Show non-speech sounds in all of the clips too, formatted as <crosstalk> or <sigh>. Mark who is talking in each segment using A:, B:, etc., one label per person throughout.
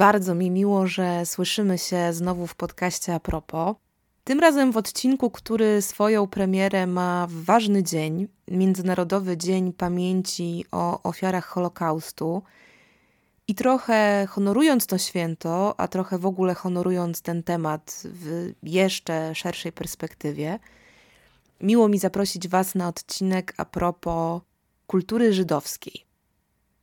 A: Bardzo mi miło, że słyszymy się znowu w podcaście a propos. Tym razem w odcinku, który swoją premierę ma w ważny dzień Międzynarodowy Dzień Pamięci o ofiarach Holokaustu. I trochę honorując to święto, a trochę w ogóle honorując ten temat w jeszcze szerszej perspektywie, miło mi zaprosić Was na odcinek a propos kultury żydowskiej.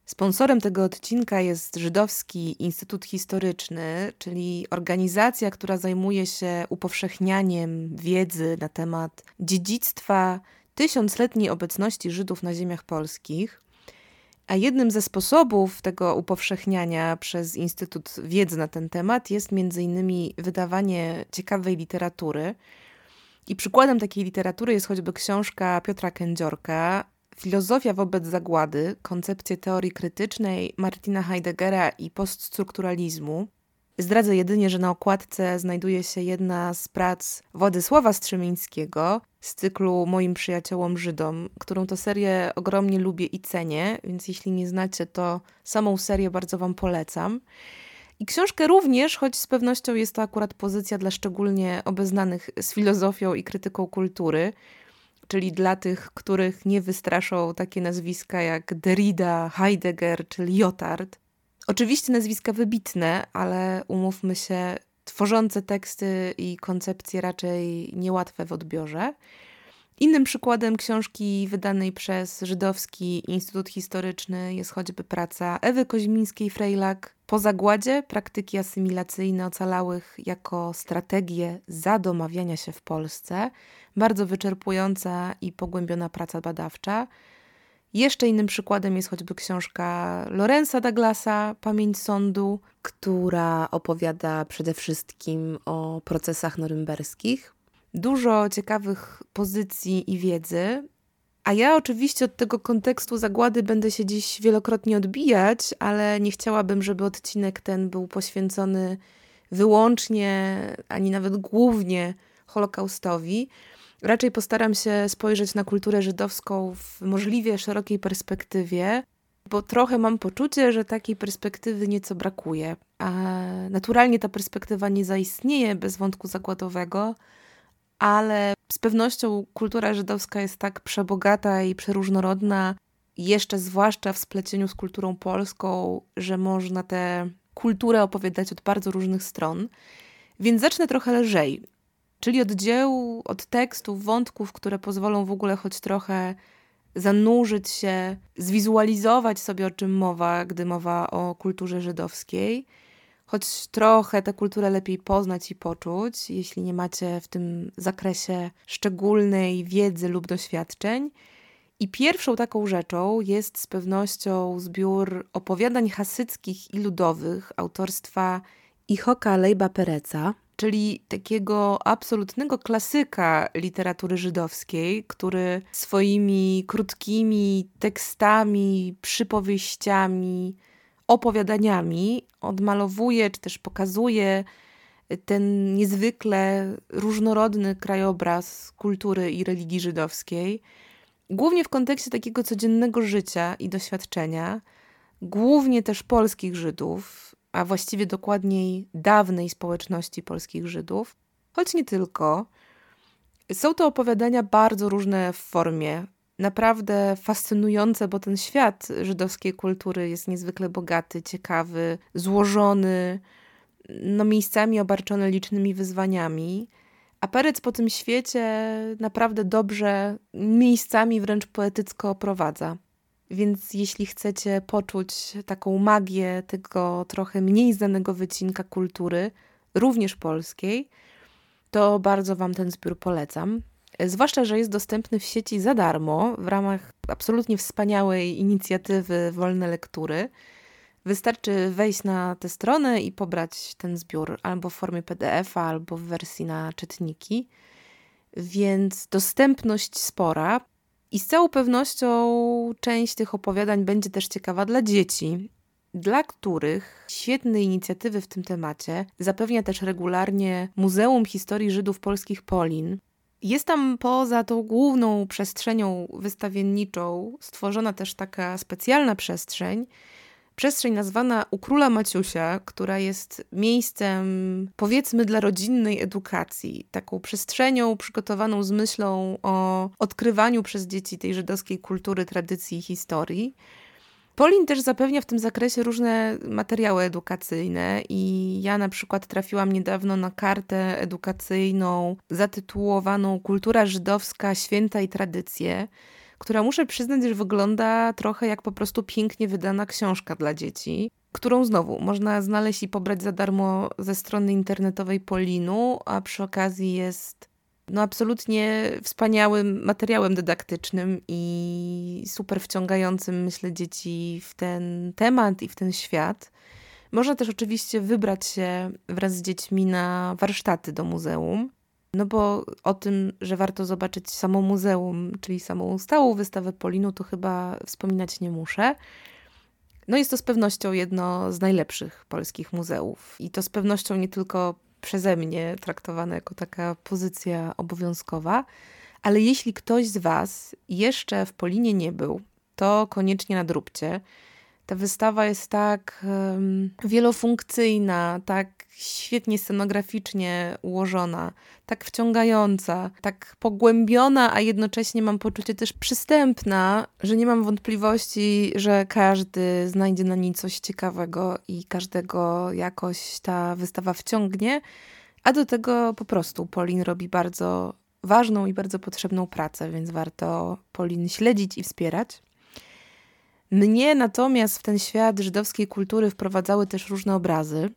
A: Sponsorem tego odcinka jest Żydowski Instytut Historyczny, czyli organizacja, która zajmuje się upowszechnianiem wiedzy na temat dziedzictwa tysiącletniej obecności Żydów na ziemiach polskich. A jednym ze sposobów tego upowszechniania przez Instytut wiedzy na ten temat jest innymi wydawanie ciekawej literatury. I przykładem takiej literatury jest choćby książka Piotra Kędziorka Filozofia wobec zagłady, koncepcje teorii krytycznej Martina Heideggera i poststrukturalizmu. Zdradzę jedynie, że na okładce znajduje się jedna z prac Władysława Strzemińskiego z cyklu Moim przyjaciołom Żydom, którą to serię ogromnie lubię i cenię, więc jeśli nie znacie, to samą serię bardzo Wam polecam. I książkę również, choć z pewnością jest to akurat pozycja dla szczególnie obeznanych z filozofią i krytyką kultury, czyli dla tych, których nie wystraszą takie nazwiska jak Derrida, Heidegger czy Lyotard. Oczywiście nazwiska wybitne, ale umówmy się, tworzące teksty i koncepcje raczej niełatwe w odbiorze. Innym przykładem książki wydanej przez Żydowski Instytut Historyczny jest choćby praca Ewy Koźmińskiej-Frejlak Po zagładzie praktyki asymilacyjne ocalałych jako strategie zadomawiania się w Polsce. Bardzo wyczerpująca i pogłębiona praca badawcza. Jeszcze innym przykładem jest choćby książka Lorenza Douglasa Pamięć sądu, która opowiada przede wszystkim o procesach norymberskich dużo ciekawych pozycji i wiedzy. A ja oczywiście od tego kontekstu zagłady będę się dziś wielokrotnie odbijać, ale nie chciałabym, żeby odcinek ten był poświęcony wyłącznie, ani nawet głównie Holokaustowi. Raczej postaram się spojrzeć na kulturę żydowską w możliwie szerokiej perspektywie, bo trochę mam poczucie, że takiej perspektywy nieco brakuje. A naturalnie ta perspektywa nie zaistnieje bez wątku zakładowego, ale z pewnością kultura żydowska jest tak przebogata i przeróżnorodna, jeszcze zwłaszcza w splecieniu z kulturą polską, że można tę kulturę opowiadać od bardzo różnych stron. Więc zacznę trochę lżej, czyli od dzieł, od tekstów, wątków, które pozwolą w ogóle choć trochę zanurzyć się, zwizualizować sobie o czym mowa, gdy mowa o kulturze żydowskiej choć trochę tę kulturę lepiej poznać i poczuć, jeśli nie macie w tym zakresie szczególnej wiedzy lub doświadczeń. I pierwszą taką rzeczą jest z pewnością zbiór opowiadań hasyckich i ludowych autorstwa Ihoka Lejba Pereca, czyli takiego absolutnego klasyka literatury żydowskiej, który swoimi krótkimi tekstami, przypowieściami, opowiadaniami odmalowuje czy też pokazuje ten niezwykle różnorodny krajobraz kultury i religii żydowskiej, głównie w kontekście takiego codziennego życia i doświadczenia, głównie też polskich Żydów, a właściwie dokładniej dawnej społeczności polskich Żydów, choć nie tylko. Są to opowiadania bardzo różne w formie, naprawdę fascynujące, bo ten świat żydowskiej kultury jest niezwykle bogaty, ciekawy, złożony, no miejscami obarczony licznymi wyzwaniami. A Perec po tym świecie naprawdę dobrze, miejscami wręcz poetycko oprowadza. Więc jeśli chcecie poczuć taką magię tego trochę mniej znanego wycinka kultury, również polskiej, to bardzo Wam ten zbiór polecam. Zwłaszcza, że jest dostępny w sieci za darmo w ramach absolutnie wspaniałej inicjatywy Wolne Lektury. Wystarczy wejść na tę stronę i pobrać ten zbiór albo w formie PDF-a, albo w wersji na czytniki. Więc dostępność spora. I z całą pewnością część tych opowiadań będzie też ciekawa dla dzieci, dla których świetne inicjatywy w tym temacie zapewnia też regularnie Muzeum Historii Żydów Polskich Polin. Jest tam poza tą główną przestrzenią wystawienniczą stworzona też taka specjalna przestrzeń, przestrzeń nazwana u Króla Maciusia, która jest miejscem, powiedzmy, dla rodzinnej edukacji, taką przestrzenią przygotowaną z myślą o odkrywaniu przez dzieci tej żydowskiej kultury, tradycji i historii. Polin też zapewnia w tym zakresie różne materiały edukacyjne i ja na przykład trafiłam niedawno na kartę edukacyjną zatytułowaną Kultura żydowska, święta i tradycje, która muszę przyznać, że wygląda trochę jak po prostu pięknie wydana książka dla dzieci, którą znowu można znaleźć i pobrać za darmo ze strony internetowej Polinu, a przy okazji jest no absolutnie wspaniałym materiałem dydaktycznym i super wciągającym, myślę, dzieci w ten temat i w ten świat. Można też oczywiście wybrać się wraz z dziećmi na warsztaty do muzeum. No bo o tym, że warto zobaczyć samo muzeum, czyli samą stałą wystawę Polinu, to chyba wspominać nie muszę. No jest to z pewnością jedno z najlepszych polskich muzeów. I to z pewnością nie tylko przeze mnie traktowane jako taka pozycja obowiązkowa, ale jeśli ktoś z Was jeszcze w Polinie nie był, to koniecznie nadróbcie. Ta wystawa jest tak um, wielofunkcyjna, tak świetnie scenograficznie ułożona, tak wciągająca, tak pogłębiona, a jednocześnie mam poczucie też przystępna, że nie mam wątpliwości, że każdy znajdzie na niej coś ciekawego i każdego jakoś ta wystawa wciągnie. A do tego po prostu Polin robi bardzo ważną i bardzo potrzebną pracę, więc warto Polin śledzić i wspierać. Mnie natomiast w ten świat żydowskiej kultury wprowadzały też różne obrazy.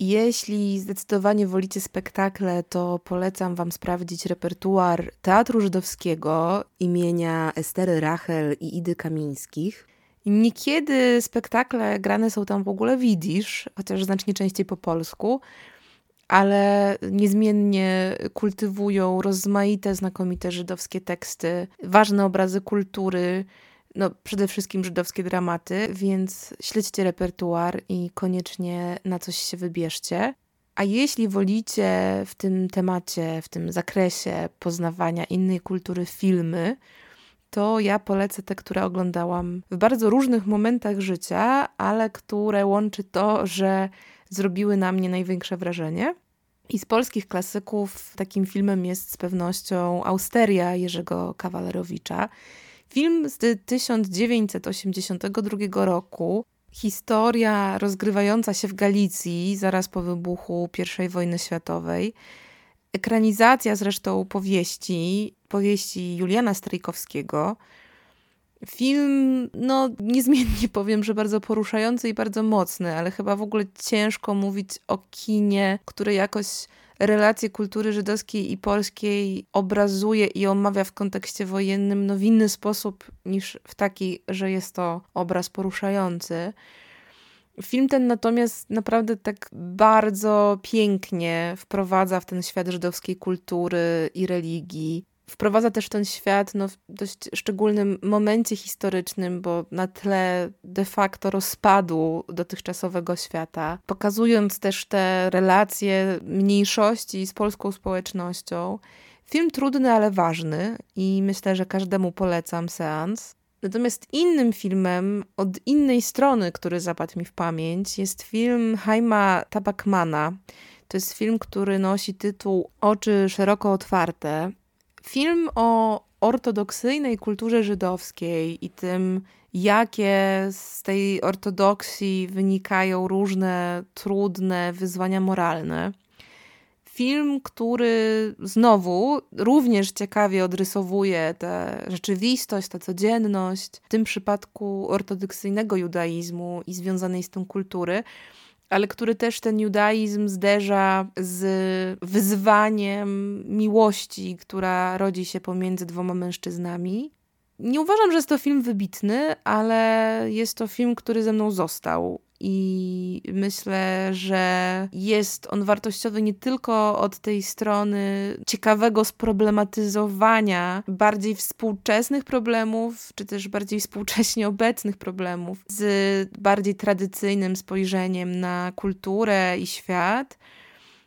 A: Jeśli zdecydowanie wolicie spektakle, to polecam Wam sprawdzić repertuar Teatru Żydowskiego imienia Estery Rachel i Idy Kamińskich. Niekiedy spektakle grane są tam w ogóle widzisz, chociaż znacznie częściej po polsku, ale niezmiennie kultywują rozmaite, znakomite żydowskie teksty, ważne obrazy kultury, no, przede wszystkim żydowskie dramaty, więc śledźcie repertuar i koniecznie na coś się wybierzcie. A jeśli wolicie w tym temacie, w tym zakresie poznawania innej kultury filmy, to ja polecę te, które oglądałam w bardzo różnych momentach życia, ale które łączy to, że zrobiły na mnie największe wrażenie. I z polskich klasyków takim filmem jest z pewnością Austeria Jerzego Kawalerowicza. Film z 1982 roku, historia rozgrywająca się w Galicji zaraz po wybuchu I wojny światowej. Ekranizacja zresztą powieści, powieści Juliana Strejkowskiego. Film, no niezmiennie <laughs> powiem, że bardzo poruszający i bardzo mocny, ale chyba w ogóle ciężko mówić o kinie, które jakoś relacje kultury żydowskiej i polskiej obrazuje i omawia w kontekście wojennym no, w inny sposób niż w taki, że jest to obraz poruszający. Film ten natomiast naprawdę tak bardzo pięknie wprowadza w ten świat żydowskiej kultury i religii wprowadza też ten świat no, w dość szczególnym momencie historycznym, bo na tle de facto rozpadu dotychczasowego świata, pokazując też te relacje mniejszości z polską społecznością. Film trudny, ale ważny i myślę, że każdemu polecam seans. Natomiast innym filmem od innej strony, który zapadł mi w pamięć, jest film Haima Tabakmana. To jest film, który nosi tytuł Oczy szeroko otwarte. Film o ortodoksyjnej kulturze żydowskiej i tym, jakie z tej ortodoksji wynikają różne trudne wyzwania moralne. Film, który znowu również ciekawie odrysowuje tę rzeczywistość, tę codzienność, w tym przypadku ortodoksyjnego judaizmu i związanej z tym kultury, ale który też ten judaizm zderza z wyzwaniem miłości, która rodzi się pomiędzy dwoma mężczyznami. Nie uważam, że jest to film wybitny, ale jest to film, który ze mną został. I myślę, że jest on wartościowy nie tylko od tej strony ciekawego sproblematyzowania bardziej współczesnych problemów, czy też bardziej współcześnie obecnych problemów, z bardziej tradycyjnym spojrzeniem na kulturę i świat,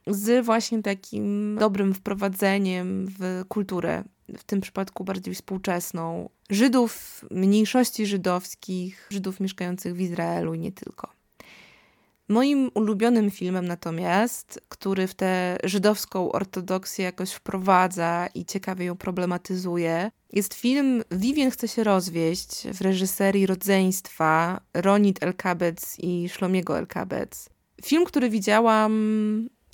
A: z właśnie takim dobrym wprowadzeniem w kulturę w tym przypadku bardziej współczesną, Żydów, mniejszości żydowskich, Żydów mieszkających w Izraelu i nie tylko. Moim ulubionym filmem natomiast, który w tę żydowską ortodoksję jakoś wprowadza i ciekawie ją problematyzuje, jest film Vivien chce się rozwieść w reżyserii Rodzeństwa Ronit Elkabec i Szlomiego Elkabec. Film, który widziałam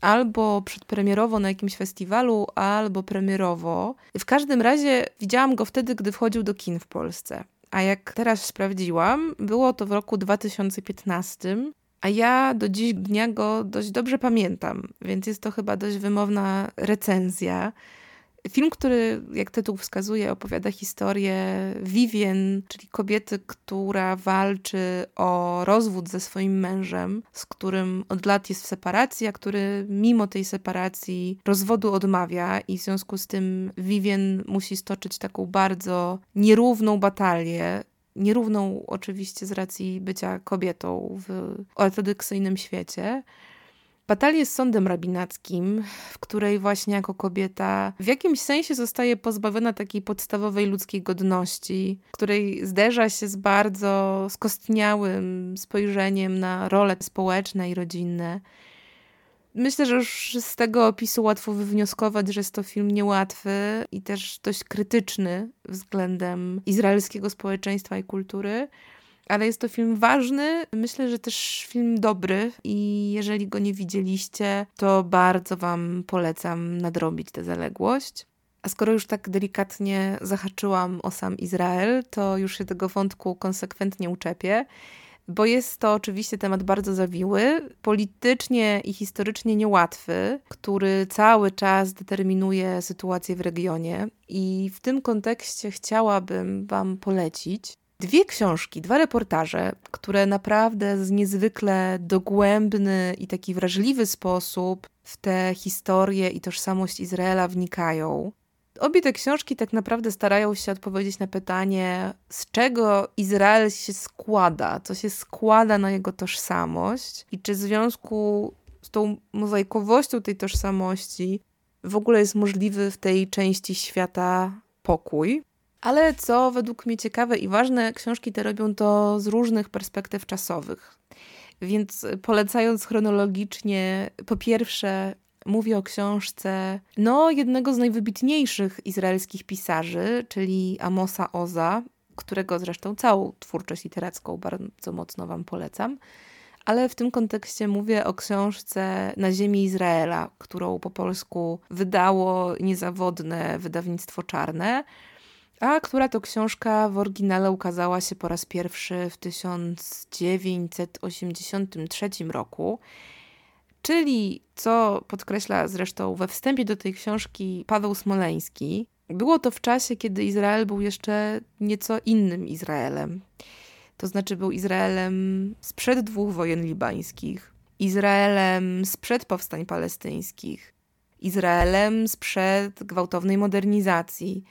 A: albo przedpremierowo na jakimś festiwalu, albo premierowo. W każdym razie widziałam go wtedy, gdy wchodził do kin w Polsce. A jak teraz sprawdziłam, było to w roku 2015, a ja do dziś dnia go dość dobrze pamiętam, więc jest to chyba dość wymowna recenzja. Film, który, jak tytuł wskazuje, opowiada historię Vivien, czyli kobiety, która walczy o rozwód ze swoim mężem, z którym od lat jest w separacji, a który mimo tej separacji rozwodu odmawia i w związku z tym Vivien musi stoczyć taką bardzo nierówną batalię nierówną oczywiście z racji bycia kobietą w ortodoksyjnym świecie, batalię z sądem rabinackim, w której właśnie jako kobieta w jakimś sensie zostaje pozbawiona takiej podstawowej ludzkiej godności, której zderza się z bardzo skostniałym spojrzeniem na role społeczne i rodzinne. Myślę, że już z tego opisu łatwo wywnioskować, że jest to film niełatwy i też dość krytyczny względem izraelskiego społeczeństwa i kultury ale jest to film ważny, myślę, że też film dobry i jeżeli go nie widzieliście, to bardzo Wam polecam nadrobić tę zaległość. A skoro już tak delikatnie zahaczyłam o sam Izrael, to już się tego wątku konsekwentnie uczepię, bo jest to oczywiście temat bardzo zawiły, politycznie i historycznie niełatwy, który cały czas determinuje sytuację w regionie. I w tym kontekście chciałabym Wam polecić dwie książki, dwa reportaże, które naprawdę z niezwykle dogłębny i taki wrażliwy sposób w tę historię i tożsamość Izraela wnikają. Obie te książki tak naprawdę starają się odpowiedzieć na pytanie, z czego Izrael się składa, co się składa na jego tożsamość i czy w związku z tą mozaikowością tej tożsamości w ogóle jest możliwy w tej części świata pokój. Ale co według mnie ciekawe i ważne, książki te robią to z różnych perspektyw czasowych. Więc polecając chronologicznie, po pierwsze, mówię o książce no, jednego z najwybitniejszych izraelskich pisarzy, czyli Amosa Oza, którego zresztą całą twórczość literacką bardzo mocno Wam polecam. Ale w tym kontekście mówię o książce Na ziemi Izraela, którą po polsku wydało niezawodne wydawnictwo czarne a która to książka w oryginale ukazała się po raz pierwszy w 1983 roku. Czyli, co podkreśla zresztą we wstępie do tej książki Paweł Smoleński, było to w czasie, kiedy Izrael był jeszcze nieco innym Izraelem. To znaczy, był Izraelem sprzed dwóch wojen libańskich, Izraelem sprzed powstań palestyńskich, Izraelem sprzed gwałtownej modernizacji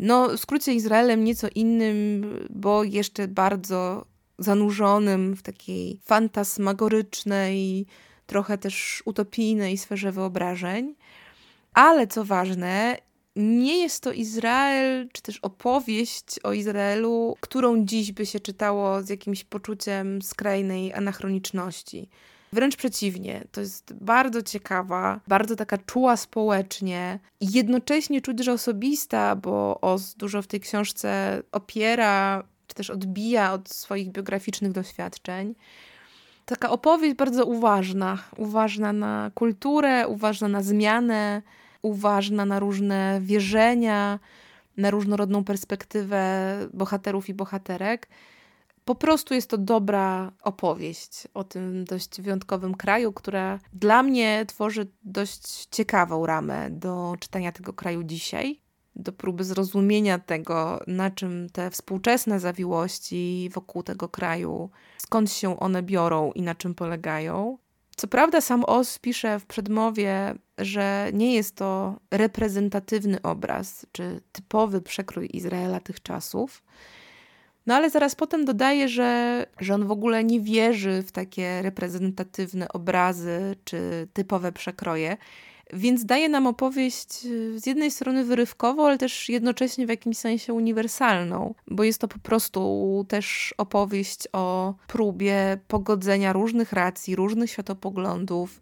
A: no, w skrócie Izraelem nieco innym, bo jeszcze bardzo zanurzonym w takiej fantasmagorycznej, trochę też utopijnej sferze wyobrażeń. Ale co ważne, nie jest to Izrael, czy też opowieść o Izraelu, którą dziś by się czytało z jakimś poczuciem skrajnej anachroniczności. Wręcz przeciwnie, to jest bardzo ciekawa, bardzo taka czuła społecznie i jednocześnie czuć, że osobista, bo Oz dużo w tej książce opiera, czy też odbija od swoich biograficznych doświadczeń. Taka opowieść bardzo uważna, uważna na kulturę, uważna na zmianę, uważna na różne wierzenia, na różnorodną perspektywę bohaterów i bohaterek. Po prostu jest to dobra opowieść o tym dość wyjątkowym kraju, która dla mnie tworzy dość ciekawą ramę do czytania tego kraju dzisiaj. do próby zrozumienia tego, na czym te współczesne zawiłości wokół tego kraju, skąd się one biorą i na czym polegają. Co prawda, sam Oz pisze w przedmowie, że nie jest to reprezentatywny obraz czy typowy przekrój Izraela tych czasów. No ale zaraz potem dodaje, że, że on w ogóle nie wierzy w takie reprezentatywne obrazy czy typowe przekroje. Więc daje nam opowieść y, z jednej strony wyrywkową, ale też jednocześnie w jakimś sensie uniwersalną, bo jest to po prostu też opowieść o próbie pogodzenia różnych racji, różnych światopoglądów,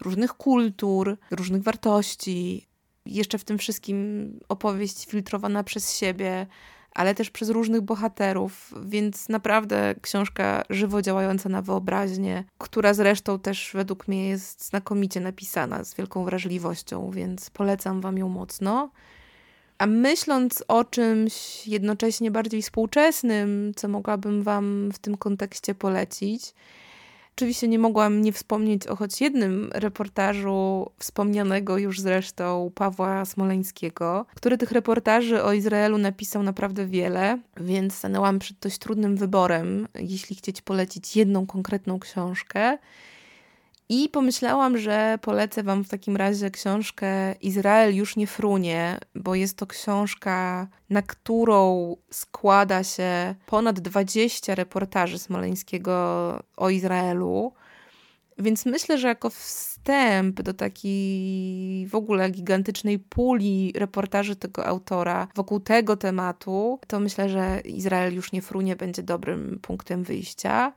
A: różnych kultur, różnych wartości. Jeszcze w tym wszystkim opowieść filtrowana przez siebie, ale też przez różnych bohaterów, więc naprawdę książka żywo działająca na wyobraźnię, która zresztą też według mnie jest znakomicie napisana, z wielką wrażliwością, więc polecam Wam ją mocno. A myśląc o czymś jednocześnie bardziej współczesnym, co mogłabym Wam w tym kontekście polecić, Oczywiście nie mogłam nie wspomnieć o choć jednym reportażu wspomnianego już zresztą Pawła Smoleńskiego, który tych reportaży o Izraelu napisał naprawdę wiele, więc stanęłam przed dość trudnym wyborem, jeśli chcieć polecić jedną konkretną książkę. I pomyślałam, że polecę Wam w takim razie książkę Izrael już nie frunie, bo jest to książka, na którą składa się ponad 20 reportaży Smoleńskiego o Izraelu. Więc myślę, że jako wstęp do takiej w ogóle gigantycznej puli reportaży tego autora wokół tego tematu, to myślę, że Izrael już nie frunie będzie dobrym punktem wyjścia.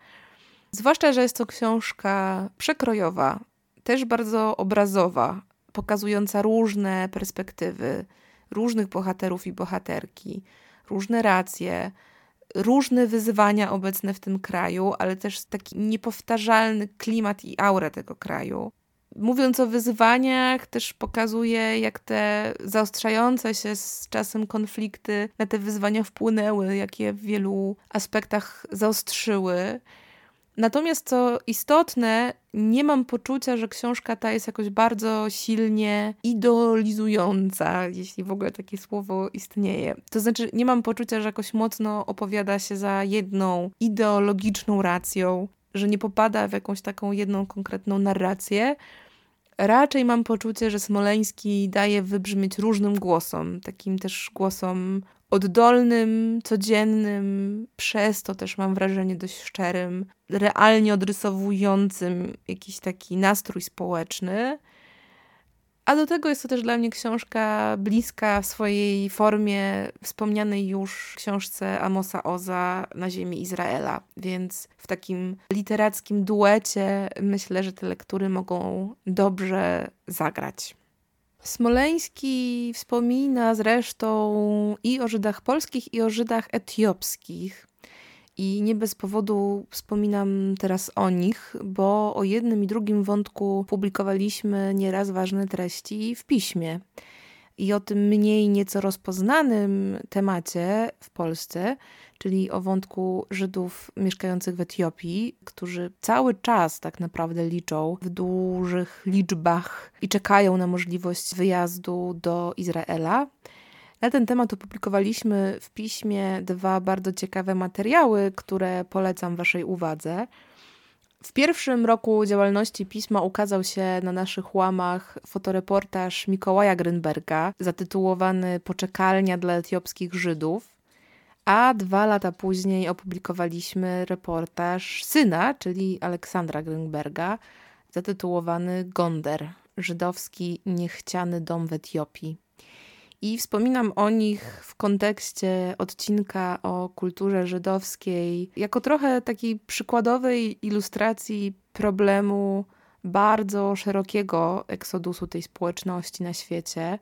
A: Zwłaszcza, że jest to książka przekrojowa, też bardzo obrazowa, pokazująca różne perspektywy, różnych bohaterów i bohaterki, różne racje, różne wyzwania obecne w tym kraju, ale też taki niepowtarzalny klimat i aurę tego kraju. Mówiąc o wyzwaniach, też pokazuje, jak te zaostrzające się z czasem konflikty na te wyzwania wpłynęły, jak je w wielu aspektach zaostrzyły Natomiast co istotne, nie mam poczucia, że książka ta jest jakoś bardzo silnie idolizująca, jeśli w ogóle takie słowo istnieje. To znaczy, nie mam poczucia, że jakoś mocno opowiada się za jedną ideologiczną racją, że nie popada w jakąś taką jedną konkretną narrację. Raczej mam poczucie, że Smoleński daje wybrzmieć różnym głosom, takim też głosom oddolnym, codziennym, przez to też mam wrażenie dość szczerym, realnie odrysowującym jakiś taki nastrój społeczny. A do tego jest to też dla mnie książka bliska w swojej formie wspomnianej już książce Amosa Oza na ziemi Izraela. Więc w takim literackim duecie myślę, że te lektury mogą dobrze zagrać. Smoleński wspomina zresztą i o Żydach polskich, i o Żydach etiopskich. I nie bez powodu wspominam teraz o nich, bo o jednym i drugim wątku publikowaliśmy nieraz ważne treści w piśmie. I o tym mniej nieco rozpoznanym temacie w Polsce czyli o wątku Żydów mieszkających w Etiopii, którzy cały czas tak naprawdę liczą w dużych liczbach i czekają na możliwość wyjazdu do Izraela. Na ten temat opublikowaliśmy w piśmie dwa bardzo ciekawe materiały, które polecam Waszej uwadze. W pierwszym roku działalności pisma ukazał się na naszych łamach fotoreportaż Mikołaja Grynberga zatytułowany Poczekalnia dla etiopskich Żydów. A dwa lata później opublikowaliśmy reportaż syna, czyli Aleksandra Grünberga, zatytułowany Gonder żydowski niechciany dom w Etiopii. I wspominam o nich w kontekście odcinka o kulturze żydowskiej, jako trochę takiej przykładowej ilustracji problemu bardzo szerokiego eksodusu tej społeczności na świecie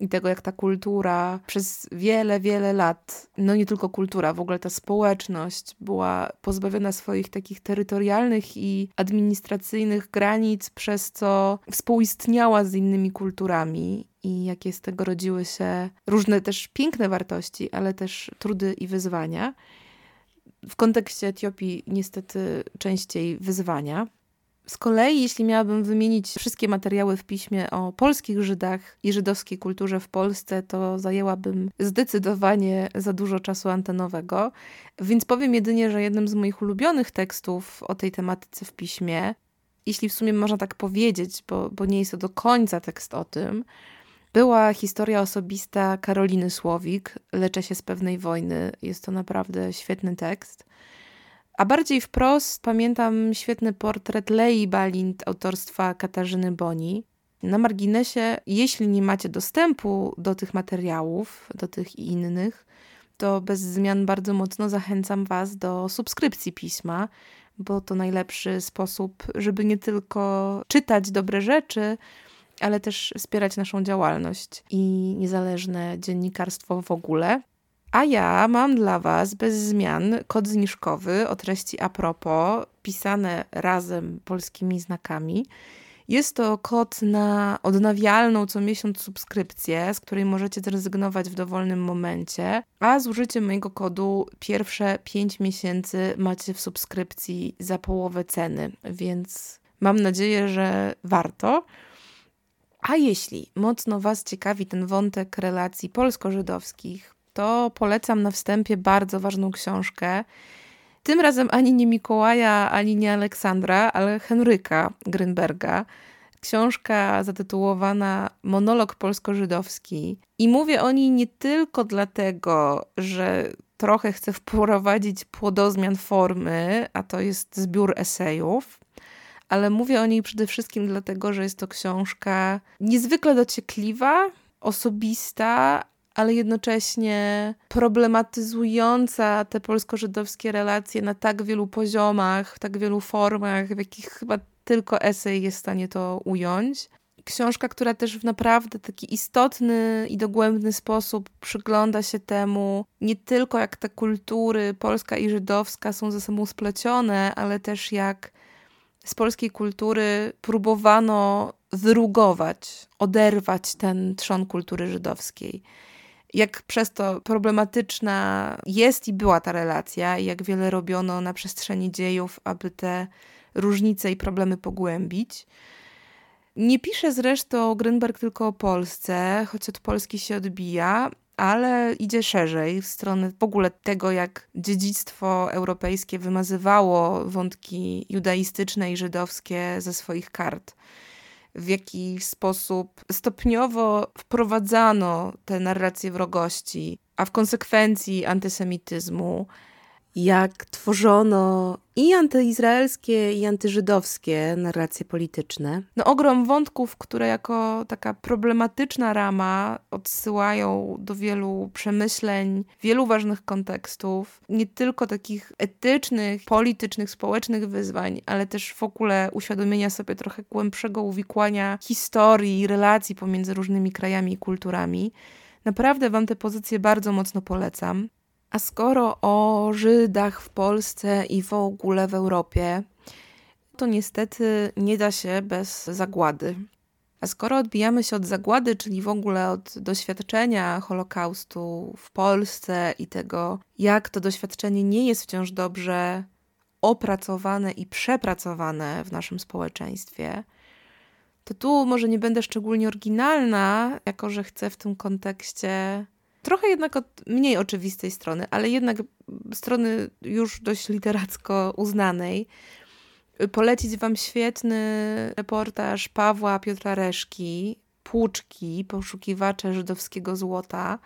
A: i tego, jak ta kultura przez wiele, wiele lat, no nie tylko kultura, w ogóle ta społeczność była pozbawiona swoich takich terytorialnych i administracyjnych granic, przez co współistniała z innymi kulturami i jakie z tego rodziły się różne też piękne wartości, ale też trudy i wyzwania. W kontekście Etiopii niestety częściej wyzwania. Z kolei, jeśli miałabym wymienić wszystkie materiały w piśmie o polskich Żydach i żydowskiej kulturze w Polsce, to zajęłabym zdecydowanie za dużo czasu antenowego. Więc powiem jedynie, że jednym z moich ulubionych tekstów o tej tematyce w piśmie, jeśli w sumie można tak powiedzieć, bo, bo nie jest to do końca tekst o tym, była historia osobista Karoliny Słowik, Leczę się z pewnej wojny. Jest to naprawdę świetny tekst. A bardziej wprost pamiętam świetny portret Lei Balint autorstwa Katarzyny Boni. Na marginesie, jeśli nie macie dostępu do tych materiałów, do tych i innych, to bez zmian bardzo mocno zachęcam Was do subskrypcji pisma, bo to najlepszy sposób, żeby nie tylko czytać dobre rzeczy, ale też wspierać naszą działalność i niezależne dziennikarstwo w ogóle. A ja mam dla Was bez zmian kod zniżkowy o treści a propos, pisane razem polskimi znakami. Jest to kod na odnawialną co miesiąc subskrypcję, z której możecie zrezygnować w dowolnym momencie, a z użyciem mojego kodu pierwsze 5 miesięcy macie w subskrypcji za połowę ceny, więc mam nadzieję, że warto. A jeśli mocno Was ciekawi ten wątek relacji polsko-żydowskich, to polecam na wstępie bardzo ważną książkę. Tym razem ani nie Mikołaja, ani nie Aleksandra, ale Henryka Grynberga. Książka zatytułowana Monolog polsko-żydowski. I mówię o niej nie tylko dlatego, że trochę chcę wprowadzić płodozmian formy, a to jest zbiór esejów, ale mówię o niej przede wszystkim dlatego, że jest to książka niezwykle dociekliwa, osobista, ale jednocześnie problematyzująca te polsko-żydowskie relacje na tak wielu poziomach, w tak wielu formach, w jakich chyba tylko esej jest w stanie to ująć. Książka, która też w naprawdę taki istotny i dogłębny sposób przygląda się temu, nie tylko jak te kultury polska i żydowska są ze sobą splecione, ale też jak z polskiej kultury próbowano wyrugować, oderwać ten trzon kultury żydowskiej. Jak przez to problematyczna jest i była ta relacja, i jak wiele robiono na przestrzeni dziejów, aby te różnice i problemy pogłębić. Nie pisze zresztą Grünberg tylko o Polsce, choć od Polski się odbija, ale idzie szerzej w stronę w ogóle tego, jak dziedzictwo europejskie wymazywało wątki judaistyczne i żydowskie ze swoich kart. W jaki sposób stopniowo wprowadzano te narracje wrogości, a w konsekwencji antysemityzmu, jak tworzono i antyizraelskie, i antyżydowskie narracje polityczne. No, ogrom wątków, które jako taka problematyczna rama odsyłają do wielu przemyśleń, wielu ważnych kontekstów, nie tylko takich etycznych, politycznych, społecznych wyzwań, ale też w ogóle uświadomienia sobie trochę głębszego uwikłania historii i relacji pomiędzy różnymi krajami i kulturami. Naprawdę Wam te pozycje bardzo mocno polecam. A skoro o Żydach w Polsce i w ogóle w Europie, to niestety nie da się bez zagłady. A skoro odbijamy się od zagłady, czyli w ogóle od doświadczenia Holokaustu w Polsce i tego, jak to doświadczenie nie jest wciąż dobrze opracowane i przepracowane w naszym społeczeństwie, to tu może nie będę szczególnie oryginalna, jako że chcę w tym kontekście Trochę jednak od mniej oczywistej strony, ale jednak strony już dość literacko uznanej. Polecić Wam świetny reportaż Pawła Piotra Reszki, Płuczki, poszukiwacze żydowskiego złota.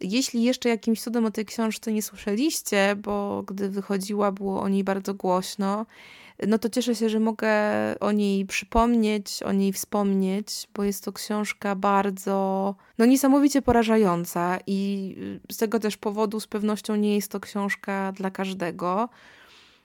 A: Jeśli jeszcze jakimś cudem o tej książce nie słyszeliście, bo gdy wychodziła było o niej bardzo głośno, no to cieszę się, że mogę o niej przypomnieć, o niej wspomnieć, bo jest to książka bardzo, no niesamowicie porażająca i z tego też powodu z pewnością nie jest to książka dla każdego.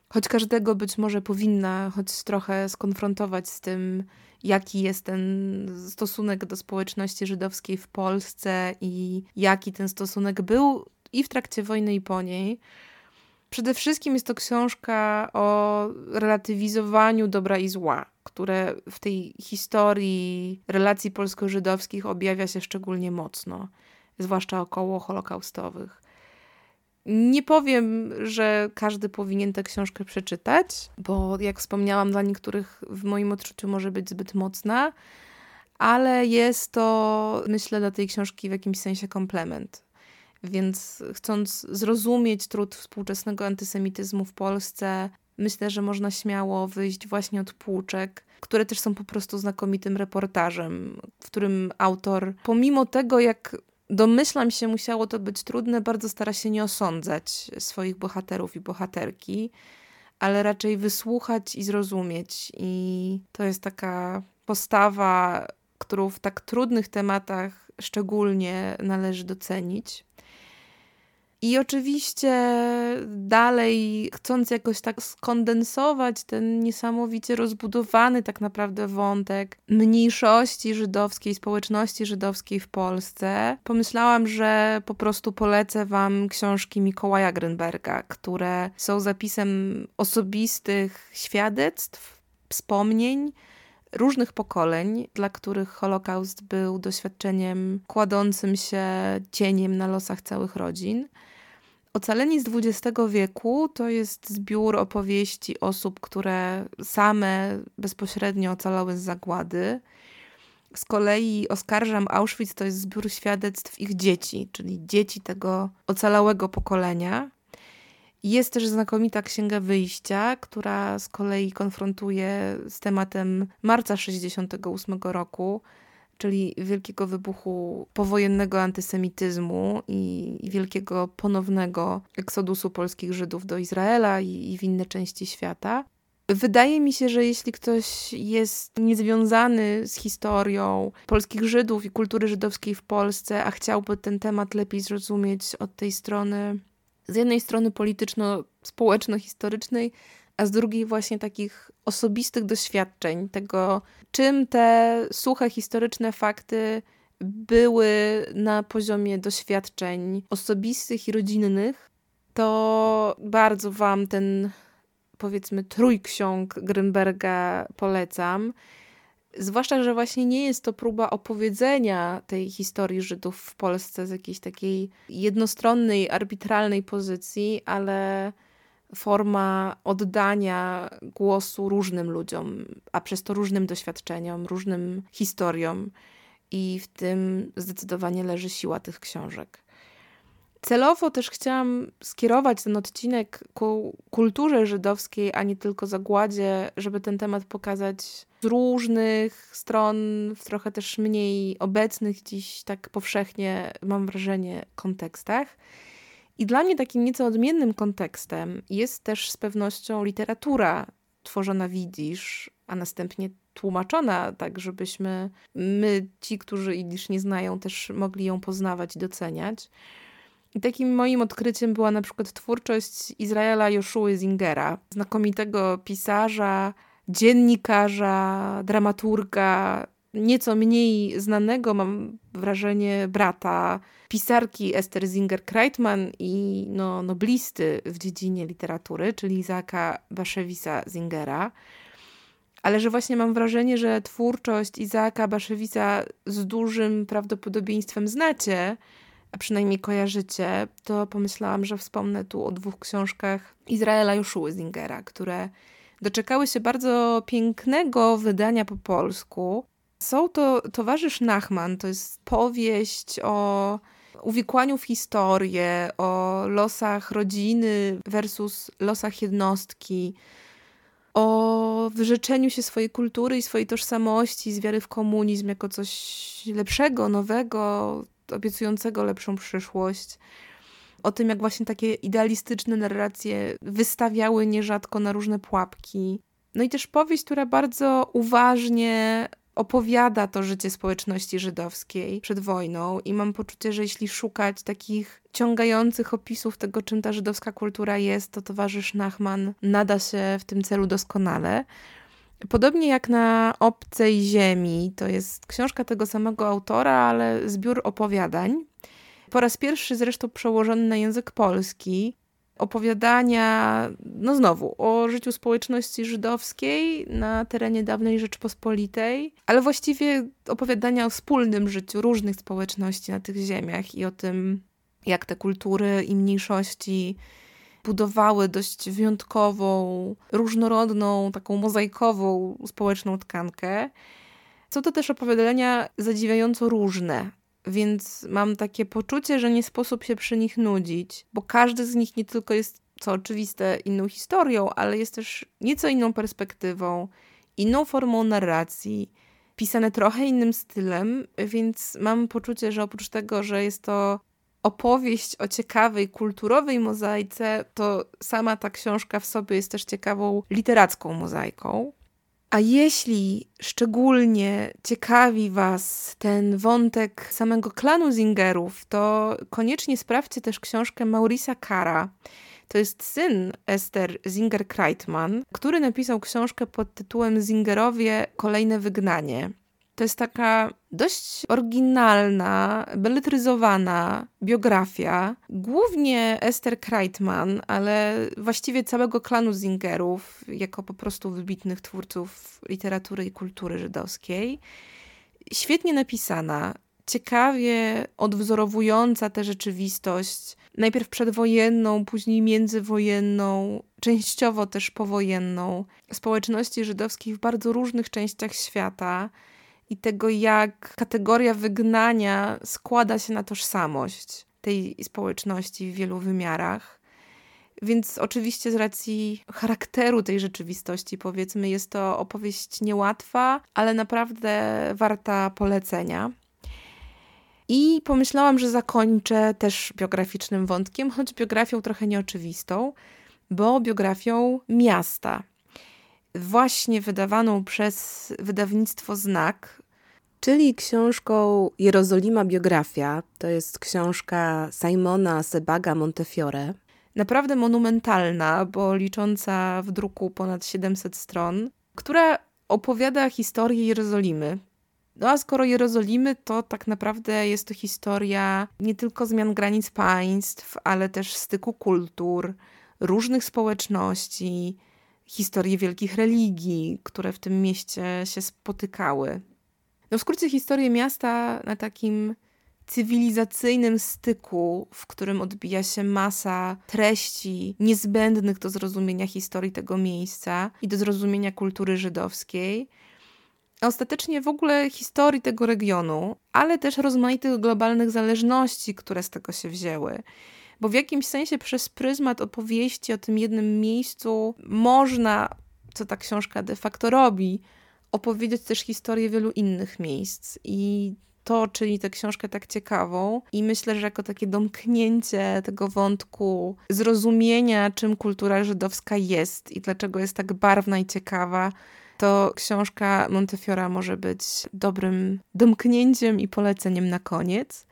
A: Choć każdego być może powinna choć trochę skonfrontować z tym, jaki jest ten stosunek do społeczności żydowskiej w Polsce i jaki ten stosunek był i w trakcie wojny, i po niej. Przede wszystkim jest to książka o relatywizowaniu dobra i zła, które w tej historii relacji polsko-żydowskich objawia się szczególnie mocno, zwłaszcza około holokaustowych. Nie powiem, że każdy powinien tę książkę przeczytać, bo jak wspomniałam, dla niektórych w moim odczuciu może być zbyt mocna, ale jest to, myślę, dla tej książki w jakimś sensie komplement. Więc chcąc zrozumieć trud współczesnego antysemityzmu w Polsce, myślę, że można śmiało wyjść właśnie od płuczek, które też są po prostu znakomitym reportażem, w którym autor, pomimo tego, jak domyślam się, musiało to być trudne, bardzo stara się nie osądzać swoich bohaterów i bohaterki, ale raczej wysłuchać i zrozumieć. I to jest taka postawa, którą w tak trudnych tematach szczególnie należy docenić. I oczywiście dalej, chcąc jakoś tak skondensować ten niesamowicie rozbudowany tak naprawdę wątek mniejszości żydowskiej, społeczności żydowskiej w Polsce, pomyślałam, że po prostu polecę Wam książki Mikołaja Grynberga, które są zapisem osobistych świadectw, wspomnień, różnych pokoleń, dla których Holokaust był doświadczeniem kładącym się cieniem na losach całych rodzin. Ocaleni z XX wieku to jest zbiór opowieści osób, które same bezpośrednio ocalały z zagłady. Z kolei Oskarżam Auschwitz to jest zbiór świadectw ich dzieci, czyli dzieci tego ocalałego pokolenia. Jest też znakomita Księga Wyjścia, która z kolei konfrontuje z tematem marca 68 roku, czyli wielkiego wybuchu powojennego antysemityzmu i, wielkiego ponownego eksodusu polskich Żydów do Izraela i, i w inne części świata. Wydaje mi się, że jeśli ktoś jest niezwiązany z historią polskich Żydów i kultury żydowskiej w Polsce, a chciałby ten temat lepiej zrozumieć od tej strony, z jednej strony polityczno-społeczno-historycznej, a z drugiej właśnie takich osobistych doświadczeń, tego czym te suche historyczne fakty były na poziomie doświadczeń osobistych i rodzinnych, to bardzo Wam ten, powiedzmy, trójksiąg Grünberga polecam. Zwłaszcza, że właśnie nie jest to próba opowiedzenia tej historii Żydów w Polsce z jakiejś takiej jednostronnej, arbitralnej pozycji, ale forma oddania głosu różnym ludziom, a przez to różnym doświadczeniom, różnym historiom. I w tym zdecydowanie leży siła tych książek. Celowo też chciałam skierować ten odcinek ku kulturze żydowskiej, a nie tylko zagładzie, żeby ten temat pokazać z różnych stron, w trochę też mniej obecnych dziś tak powszechnie, mam wrażenie, kontekstach. I dla mnie takim nieco odmiennym kontekstem jest też z pewnością literatura tworzona widzisz, a następnie tłumaczona, tak żebyśmy my, ci, którzy Idisz nie znają, też mogli ją poznawać i doceniać. I takim moim odkryciem była na przykład twórczość Izraela Joshuły Zingera, znakomitego pisarza, dziennikarza, dramaturga, nieco mniej znanego, mam wrażenie, brata pisarki Esther Zinger-Kreitman i no, noblisty w dziedzinie literatury, czyli Izaka Baszewisa Zingera. Ale że właśnie mam wrażenie, że twórczość Izaaka Baszewisa z dużym prawdopodobieństwem znacie, a przynajmniej kojarzycie, to pomyślałam, że wspomnę tu o dwóch książkach Izraela Joshuły Zingera, które doczekały się bardzo pięknego wydania po polsku. Są to Towarzysz Nachman, to jest powieść o uwikłaniu w historię, o losach rodziny versus losach jednostki, o wyrzeczeniu się swojej kultury i swojej tożsamości z wiary w komunizm jako coś lepszego, nowego, obiecującego lepszą przyszłość. O tym, jak właśnie takie idealistyczne narracje wystawiały nierzadko na różne pułapki. No i też powieść, która bardzo uważnie opowiada to życie społeczności żydowskiej przed wojną i mam poczucie, że jeśli szukać takich ciągających opisów tego, czym ta żydowska kultura jest, to towarzysz Nachman nada się w tym celu doskonale. Podobnie jak na Obcej Ziemi, to jest książka tego samego autora, ale zbiór opowiadań. Po raz pierwszy zresztą przełożony na język polski opowiadania, no znowu, o życiu społeczności żydowskiej na terenie dawnej Rzeczpospolitej, ale właściwie opowiadania o wspólnym życiu różnych społeczności na tych ziemiach i o tym, jak te kultury i mniejszości budowały dość wyjątkową, różnorodną, taką mozaikową społeczną tkankę. Są to też opowiadania zadziwiająco różne, więc mam takie poczucie, że nie sposób się przy nich nudzić, bo każdy z nich nie tylko jest, co oczywiste, inną historią, ale jest też nieco inną perspektywą, inną formą narracji, pisane trochę innym stylem, więc mam poczucie, że oprócz tego, że jest to opowieść o ciekawej, kulturowej mozaice, to sama ta książka w sobie jest też ciekawą literacką mozaiką. A jeśli szczególnie ciekawi Was ten wątek samego klanu Zingerów, to koniecznie sprawdźcie też książkę Maurisa Kara. To jest syn Esther Zinger-Kreitman, który napisał książkę pod tytułem Zingerowie Kolejne Wygnanie. To jest taka dość oryginalna, beletryzowana biografia, głównie Esther Kreitman, ale właściwie całego klanu Zingerów, jako po prostu wybitnych twórców literatury i kultury żydowskiej. Świetnie napisana, ciekawie odwzorowująca tę rzeczywistość, najpierw przedwojenną, później międzywojenną, częściowo też powojenną, społeczności żydowskich w bardzo różnych częściach świata i tego, jak kategoria wygnania składa się na tożsamość tej społeczności w wielu wymiarach. Więc oczywiście z racji charakteru tej rzeczywistości, powiedzmy, jest to opowieść niełatwa, ale naprawdę warta polecenia. I pomyślałam, że zakończę też biograficznym wątkiem, choć biografią trochę nieoczywistą, bo biografią miasta. Właśnie wydawaną przez wydawnictwo Znak, czyli książką Jerozolima Biografia. To jest książka Simona Sebaga Montefiore. Naprawdę monumentalna, bo licząca w druku ponad 700 stron, która opowiada historię Jerozolimy. No a skoro Jerozolimy, to tak naprawdę jest to historia nie tylko zmian granic państw, ale też styku kultur, różnych społeczności, historii wielkich religii, które w tym mieście się spotykały. No w skrócie historię miasta na takim cywilizacyjnym styku, w którym odbija się masa treści niezbędnych do zrozumienia historii tego miejsca i do zrozumienia kultury żydowskiej, a ostatecznie w ogóle historii tego regionu, ale też rozmaitych globalnych zależności, które z tego się wzięły. Bo w jakimś sensie przez pryzmat opowieści o tym jednym miejscu można, co ta książka de facto robi, opowiedzieć też historię wielu innych miejsc. I to czyni tę książkę tak ciekawą i myślę, że jako takie domknięcie tego wątku zrozumienia, czym kultura żydowska jest i dlaczego jest tak barwna i ciekawa, to książka Montefiora może być dobrym domknięciem i poleceniem na koniec.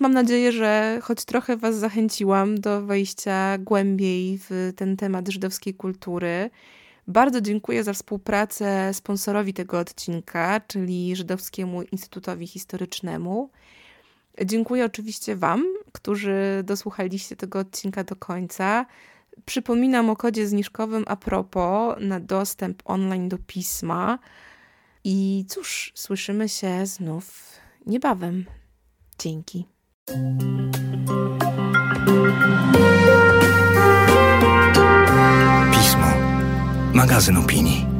A: Mam nadzieję, że choć trochę Was zachęciłam do wejścia głębiej w ten temat żydowskiej kultury. Bardzo dziękuję za współpracę sponsorowi tego odcinka, czyli Żydowskiemu Instytutowi Historycznemu. Dziękuję oczywiście Wam, którzy dosłuchaliście tego odcinka do końca. Przypominam o kodzie zniżkowym a propos na dostęp online do pisma. I cóż, słyszymy się znów niebawem. Dzięki.
B: Magazyn opinii.